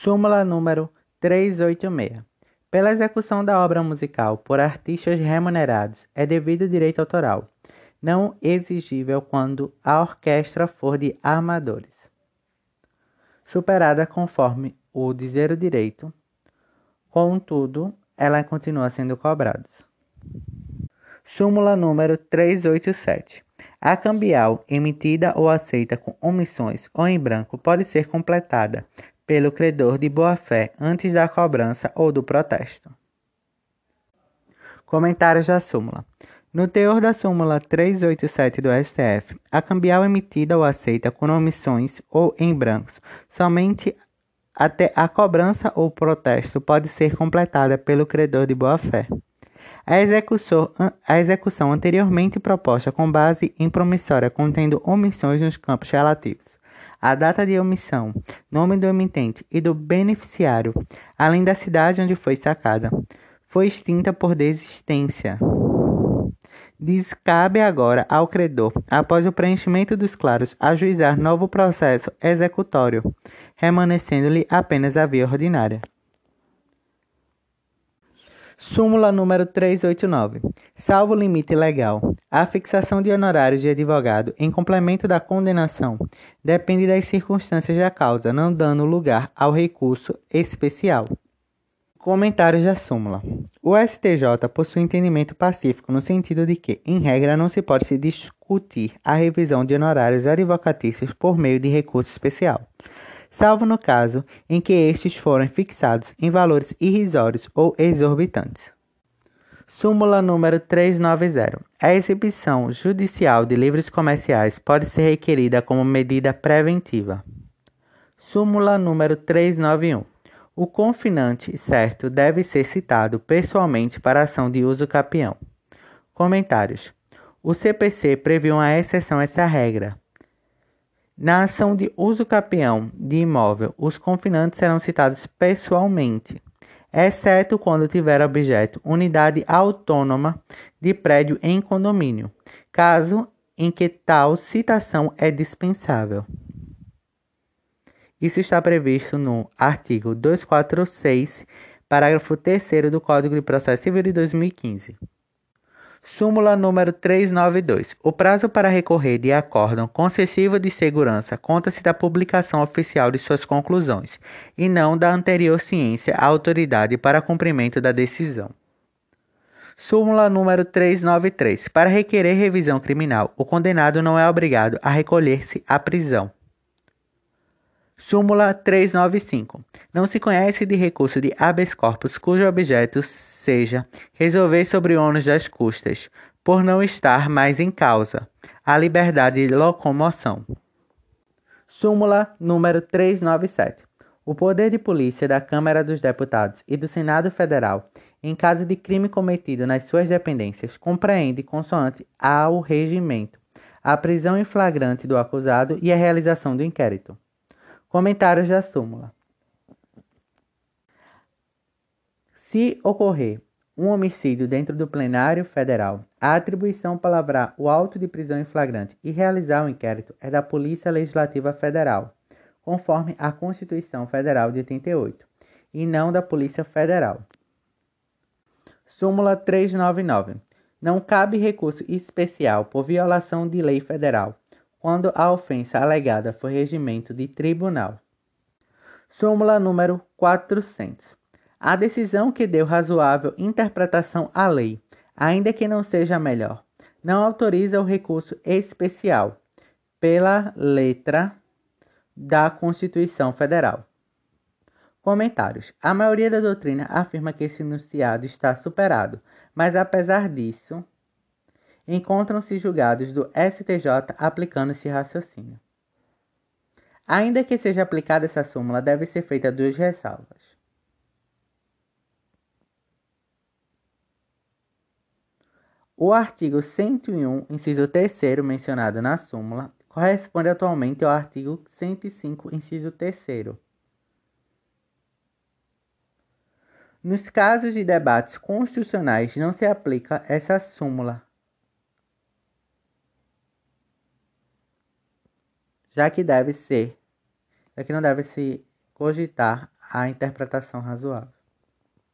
Súmula número 386. Pela execução da obra musical por artistas remunerados é devido direito autoral, não exigível quando a orquestra for de armadores. Superada conforme o dizer o direito, contudo, ela continua sendo cobrada. Súmula número 387. A cambial emitida ou aceita com omissões ou em branco pode ser completada pelo credor de boa-fé antes da cobrança ou do protesto. Comentários da súmula. No teor da súmula 387 do STF, a cambial emitida ou aceita com omissões ou em brancos somente até a cobrança ou protesto pode ser completada pelo credor de boa-fé. A a execução anteriormente proposta com base em promissória contendo omissões nos campos relativos a data de omissão, nome do emitente e do beneficiário, além da cidade onde foi sacada, foi extinta por desistência. Descabe agora ao credor, após o preenchimento dos claros, ajuizar novo processo executório, remanescendo-lhe apenas a via ordinária. Súmula número 389. Salvo limite legal, a fixação de honorários de advogado em complemento da condenação depende das circunstâncias da causa, não dando lugar ao recurso especial. Comentários da súmula. O STJ possui entendimento pacífico no sentido de que, em regra, não se pode se discutir a revisão de honorários advocatícios por meio de recurso especial salvo no caso em que estes forem fixados em valores irrisórios ou exorbitantes. Súmula número 390. A exibição judicial de livros comerciais pode ser requerida como medida preventiva. Súmula número 391. O confinante certo deve ser citado pessoalmente para ação de uso capião. Comentários. O CPC previu uma exceção a essa regra, na ação de uso capião de imóvel, os confinantes serão citados pessoalmente, exceto quando tiver objeto unidade autônoma de prédio em condomínio, caso em que tal citação é dispensável. Isso está previsto no artigo 246, parágrafo 3 do Código de Processo Civil de 2015. Súmula número 392. O prazo para recorrer de acórdão concessivo de segurança conta-se da publicação oficial de suas conclusões e não da anterior ciência à autoridade para cumprimento da decisão. Súmula número 393. Para requerer revisão criminal, o condenado não é obrigado a recolher-se à prisão. Súmula 395. Não se conhece de recurso de habeas corpus cujo objeto seja, resolver sobre o ônus das custas, por não estar mais em causa a liberdade de locomoção. Súmula número 397. O poder de polícia da Câmara dos Deputados e do Senado Federal, em caso de crime cometido nas suas dependências, compreende, consoante ao regimento, a prisão em flagrante do acusado e a realização do inquérito. Comentários da súmula. Se ocorrer um homicídio dentro do plenário federal, a atribuição para lavrar o auto de prisão em flagrante e realizar o inquérito é da Polícia Legislativa Federal, conforme a Constituição Federal de 88, e não da Polícia Federal. Súmula 399. Não cabe recurso especial por violação de lei federal, quando a ofensa alegada for regimento de tribunal. Súmula número 400. A decisão que deu razoável interpretação à lei, ainda que não seja a melhor, não autoriza o recurso especial pela letra da Constituição Federal. Comentários: A maioria da doutrina afirma que esse enunciado está superado, mas apesar disso, encontram-se julgados do STJ aplicando esse raciocínio. Ainda que seja aplicada essa súmula, deve ser feita duas ressalvas. O artigo 101, inciso 3 mencionado na súmula, corresponde atualmente ao artigo 105, inciso 3 Nos casos de debates constitucionais não se aplica essa súmula, já que deve ser, já que não deve se cogitar a interpretação razoável.